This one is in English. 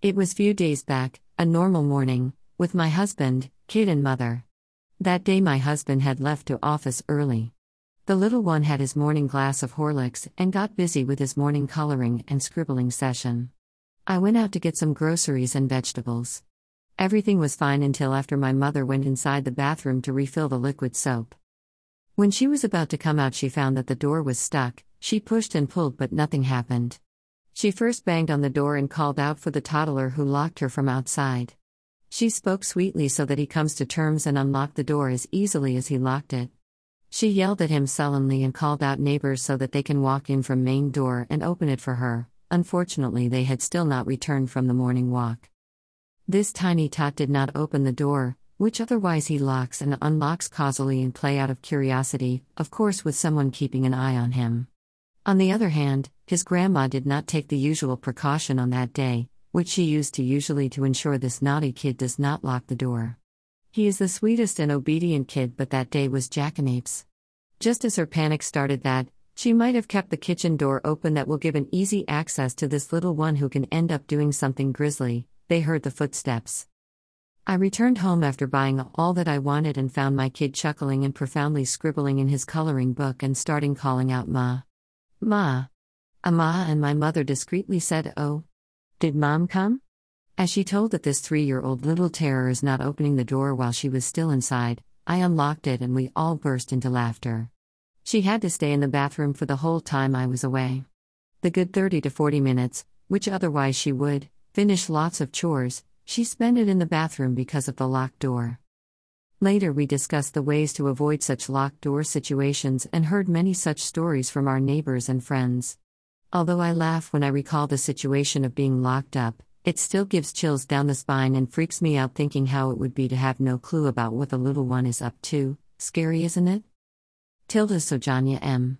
It was few days back, a normal morning, with my husband, kid, and mother. That day, my husband had left to office early. The little one had his morning glass of Horlicks and got busy with his morning coloring and scribbling session. I went out to get some groceries and vegetables. Everything was fine until after my mother went inside the bathroom to refill the liquid soap. When she was about to come out, she found that the door was stuck. She pushed and pulled, but nothing happened. She first banged on the door and called out for the toddler who locked her from outside. She spoke sweetly so that he comes to terms and unlocked the door as easily as he locked it. She yelled at him sullenly and called out neighbors so that they can walk in from main door and open it for her. Unfortunately, they had still not returned from the morning walk. This tiny tot did not open the door, which otherwise he locks and unlocks causally in play out of curiosity, of course with someone keeping an eye on him. On the other hand, his grandma did not take the usual precaution on that day, which she used to usually to ensure this naughty kid does not lock the door. He is the sweetest and obedient kid, but that day was jackanapes. Just as her panic started that, she might have kept the kitchen door open that will give an easy access to this little one who can end up doing something grisly, they heard the footsteps. I returned home after buying all that I wanted and found my kid chuckling and profoundly scribbling in his coloring book and starting calling out Ma. Ma. Ama and my mother discreetly said, Oh. Did mom come? As she told that this three year old little terror is not opening the door while she was still inside, I unlocked it and we all burst into laughter. She had to stay in the bathroom for the whole time I was away. The good 30 to 40 minutes, which otherwise she would, finish lots of chores, she spent it in the bathroom because of the locked door. Later, we discussed the ways to avoid such locked door situations and heard many such stories from our neighbors and friends. Although I laugh when I recall the situation of being locked up, it still gives chills down the spine and freaks me out thinking how it would be to have no clue about what the little one is up to. Scary, isn't it? Tilda Sojanya M.